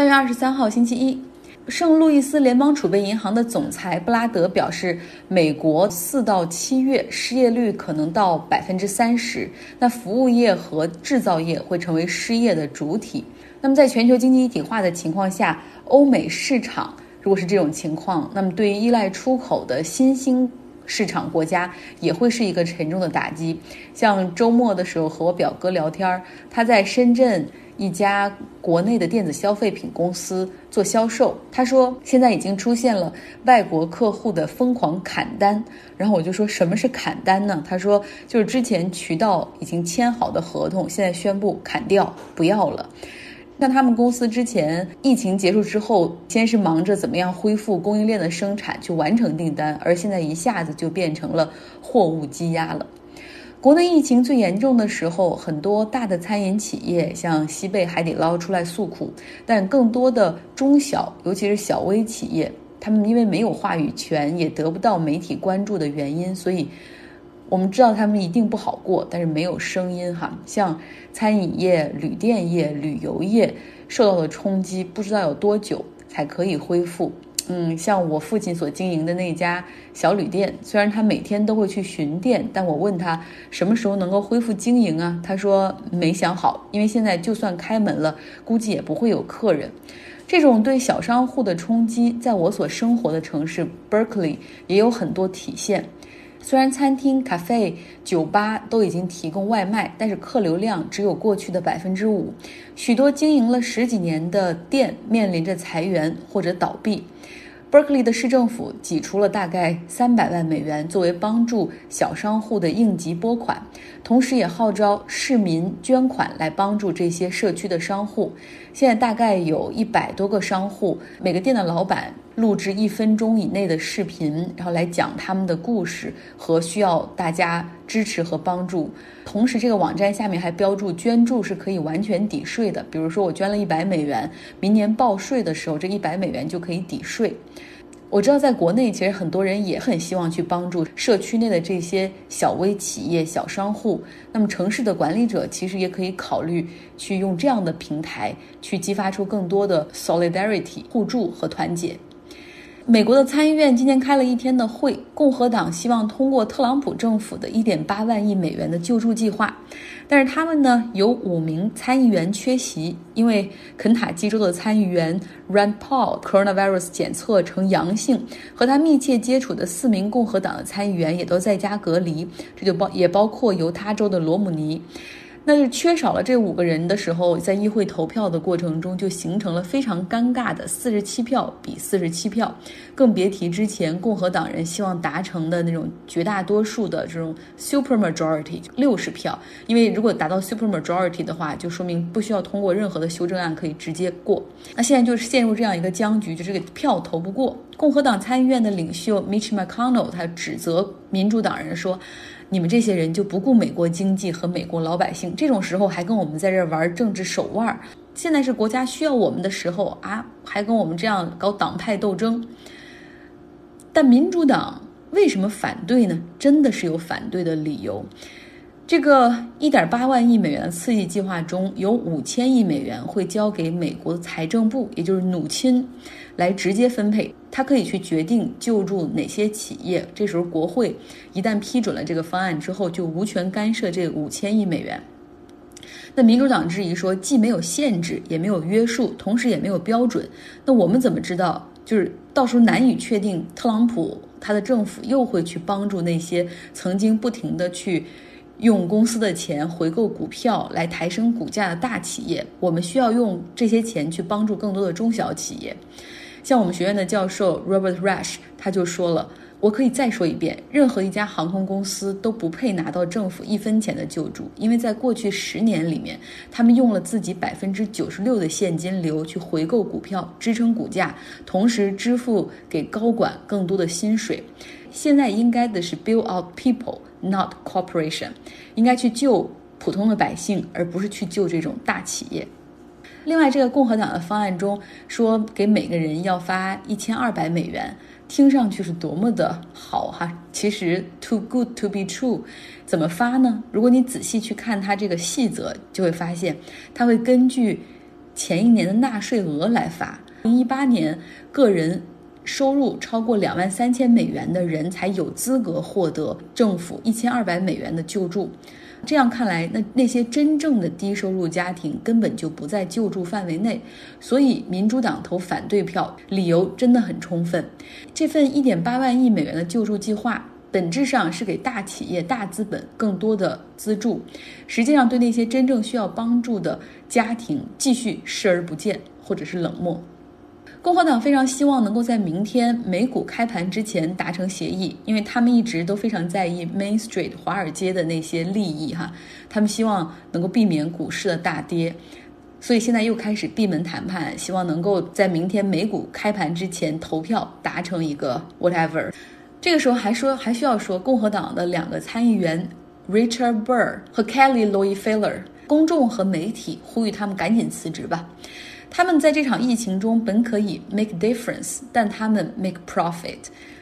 三月二十三号星期一，圣路易斯联邦储备银行的总裁布拉德表示，美国四到七月失业率可能到百分之三十，那服务业和制造业会成为失业的主体。那么，在全球经济一体化的情况下，欧美市场如果是这种情况，那么对于依赖出口的新兴市场国家也会是一个沉重的打击。像周末的时候和我表哥聊天，他在深圳。一家国内的电子消费品公司做销售，他说现在已经出现了外国客户的疯狂砍单，然后我就说什么是砍单呢？他说就是之前渠道已经签好的合同，现在宣布砍掉不要了。那他们公司之前疫情结束之后，先是忙着怎么样恢复供应链的生产去完成订单，而现在一下子就变成了货物积压了。国内疫情最严重的时候，很多大的餐饮企业，像西贝、海底捞出来诉苦，但更多的中小，尤其是小微企业，他们因为没有话语权，也得不到媒体关注的原因，所以我们知道他们一定不好过，但是没有声音哈。像餐饮业、旅店业、旅游业受到的冲击，不知道有多久才可以恢复。嗯，像我父亲所经营的那家小旅店，虽然他每天都会去巡店，但我问他什么时候能够恢复经营啊？他说没想好，因为现在就算开门了，估计也不会有客人。这种对小商户的冲击，在我所生活的城市 Berkeley 也有很多体现。虽然餐厅、咖啡、酒吧都已经提供外卖，但是客流量只有过去的百分之五，许多经营了十几年的店面临着裁员或者倒闭。Berkeley 的市政府挤出了大概三百万美元作为帮助小商户的应急拨款，同时也号召市民捐款来帮助这些社区的商户。现在大概有一百多个商户，每个店的老板录制一分钟以内的视频，然后来讲他们的故事和需要大家支持和帮助。同时，这个网站下面还标注捐助是可以完全抵税的。比如说，我捐了一百美元，明年报税的时候，这一百美元就可以抵税。我知道，在国内其实很多人也很希望去帮助社区内的这些小微企业、小商户。那么，城市的管理者其实也可以考虑去用这样的平台，去激发出更多的 solidarity 互助和团结。美国的参议院今天开了一天的会，共和党希望通过特朗普政府的一点八万亿美元的救助计划，但是他们呢有五名参议员缺席，因为肯塔基州的参议员 Rand Paul coronavirus 检测呈阳性，和他密切接触的四名共和党的参议员也都在家隔离，这就包也包括犹他州的罗姆尼。但是缺少了这五个人的时候，在议会投票的过程中就形成了非常尴尬的四十七票比四十七票，更别提之前共和党人希望达成的那种绝大多数的这种 super majority 六十票。因为如果达到 super majority 的话，就说明不需要通过任何的修正案可以直接过。那现在就是陷入这样一个僵局，就这个票投不过。共和党参议院的领袖 Mitch McConnell 他指责民主党人说。你们这些人就不顾美国经济和美国老百姓，这种时候还跟我们在这玩政治手腕儿。现在是国家需要我们的时候啊，还跟我们这样搞党派斗争。但民主党为什么反对呢？真的是有反对的理由。这个一点八万亿美元的刺激计划中有五千亿美元会交给美国财政部，也就是努钦，来直接分配。他可以去决定救助哪些企业。这时候国会一旦批准了这个方案之后，就无权干涉这五千亿美元。那民主党质疑说，既没有限制，也没有约束，同时也没有标准。那我们怎么知道？就是到时候难以确定，特朗普他的政府又会去帮助那些曾经不停的去。用公司的钱回购股票来抬升股价的大企业，我们需要用这些钱去帮助更多的中小企业。像我们学院的教授 Robert Rush 他就说了，我可以再说一遍，任何一家航空公司都不配拿到政府一分钱的救助，因为在过去十年里面，他们用了自己百分之九十六的现金流去回购股票支撑股价，同时支付给高管更多的薪水。现在应该的是 build out people。Not corporation，应该去救普通的百姓，而不是去救这种大企业。另外，这个共和党的方案中说给每个人要发一千二百美元，听上去是多么的好哈！其实 too good to be true，怎么发呢？如果你仔细去看它这个细则，就会发现它会根据。前一年的纳税额来发。零一八年，个人收入超过两万三千美元的人才有资格获得政府一千二百美元的救助。这样看来，那那些真正的低收入家庭根本就不在救助范围内，所以民主党投反对票，理由真的很充分。这份一点八万亿美元的救助计划，本质上是给大企业、大资本更多的资助，实际上对那些真正需要帮助的家庭继续视而不见，或者是冷漠。共和党非常希望能够在明天美股开盘之前达成协议，因为他们一直都非常在意 Main Street 华尔街的那些利益哈，他们希望能够避免股市的大跌，所以现在又开始闭门谈判，希望能够在明天美股开盘之前投票达成一个 whatever。这个时候还说还需要说，共和党的两个参议员 Richard Burr 和 Kelly Loafiller，公众和媒体呼吁他们赶紧辞职吧。他们在这场疫情中本可以 make difference，但他们 make profit，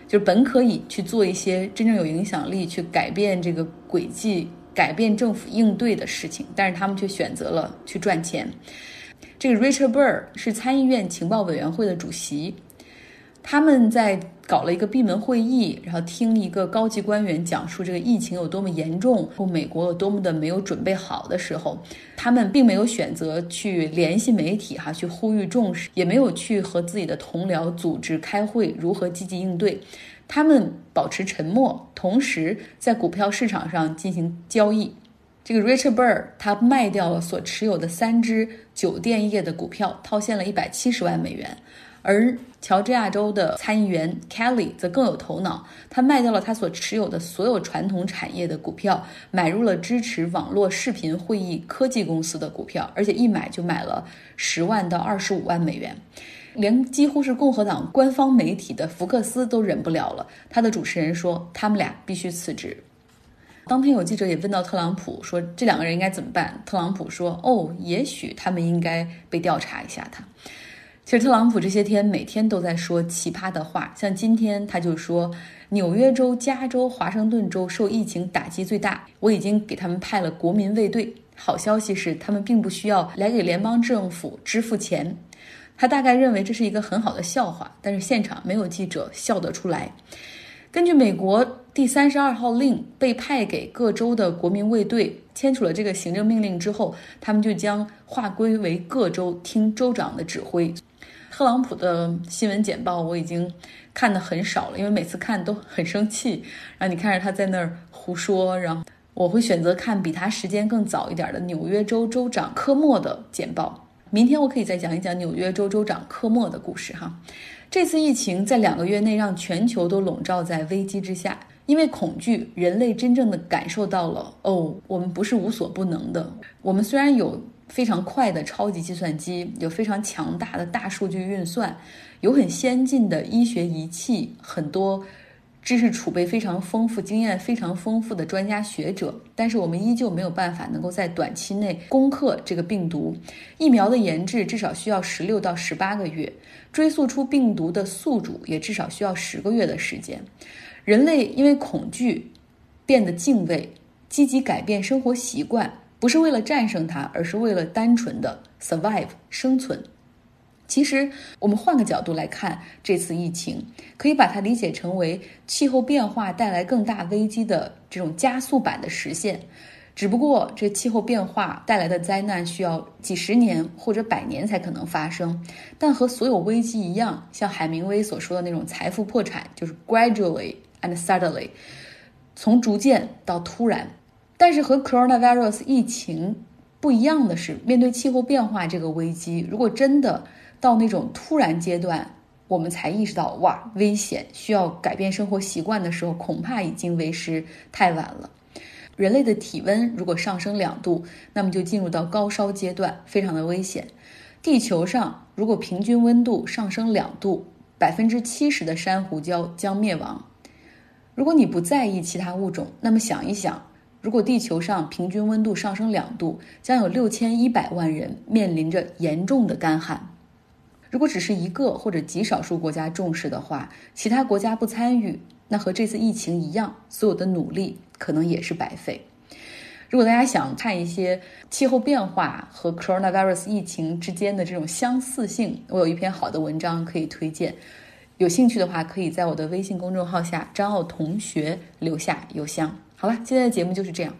就是本可以去做一些真正有影响力、去改变这个轨迹、改变政府应对的事情，但是他们却选择了去赚钱。这个 Richard Burr 是参议院情报委员会的主席。他们在搞了一个闭门会议，然后听一个高级官员讲述这个疫情有多么严重，或美国有多么的没有准备好的时候，他们并没有选择去联系媒体哈，去呼吁重视，也没有去和自己的同僚组织开会如何积极应对，他们保持沉默，同时在股票市场上进行交易。这个 Richard Burr 他卖掉了所持有的三只酒店业的股票，套现了一百七十万美元。而乔治亚州的参议员 Kelly 则更有头脑，他卖掉了他所持有的所有传统产业的股票，买入了支持网络视频会议科技公司的股票，而且一买就买了十万到二十五万美元，连几乎是共和党官方媒体的福克斯都忍不了了。他的主持人说，他们俩必须辞职。当天有记者也问到特朗普说，这两个人应该怎么办？特朗普说，哦，也许他们应该被调查一下他。其实特朗普这些天每天都在说奇葩的话，像今天他就说纽约州、加州、华盛顿州受疫情打击最大，我已经给他们派了国民卫队。好消息是，他们并不需要来给联邦政府支付钱。他大概认为这是一个很好的笑话，但是现场没有记者笑得出来。根据美国第三十二号令，被派给各州的国民卫队签署了这个行政命令之后，他们就将划归为各州听州长的指挥。特朗普的新闻简报我已经看的很少了，因为每次看都很生气。然后你看着他在那儿胡说，然后我会选择看比他时间更早一点的纽约州州长科莫的简报。明天我可以再讲一讲纽约州州长科莫的故事哈。这次疫情在两个月内让全球都笼罩在危机之下，因为恐惧，人类真正的感受到了哦，我们不是无所不能的。我们虽然有。非常快的超级计算机，有非常强大的大数据运算，有很先进的医学仪器，很多知识储备非常丰富、经验非常丰富的专家学者，但是我们依旧没有办法能够在短期内攻克这个病毒。疫苗的研制至少需要十六到十八个月，追溯出病毒的宿主也至少需要十个月的时间。人类因为恐惧变得敬畏，积极改变生活习惯。不是为了战胜它，而是为了单纯的 survive 生存。其实，我们换个角度来看，这次疫情可以把它理解成为气候变化带来更大危机的这种加速版的实现。只不过，这气候变化带来的灾难需要几十年或者百年才可能发生。但和所有危机一样，像海明威所说的那种财富破产，就是 gradually and suddenly，从逐渐到突然。但是和 coronavirus 疫情不一样的是，面对气候变化这个危机，如果真的到那种突然阶段，我们才意识到哇危险，需要改变生活习惯的时候，恐怕已经为时太晚了。人类的体温如果上升两度，那么就进入到高烧阶段，非常的危险。地球上如果平均温度上升两度，百分之七十的珊瑚礁将灭亡。如果你不在意其他物种，那么想一想。如果地球上平均温度上升两度，将有六千一百万人面临着严重的干旱。如果只是一个或者极少数国家重视的话，其他国家不参与，那和这次疫情一样，所有的努力可能也是白费。如果大家想看一些气候变化和 coronavirus 疫情之间的这种相似性，我有一篇好的文章可以推荐。有兴趣的话，可以在我的微信公众号下“张奥同学”留下邮箱。好了今天的节目就是这样。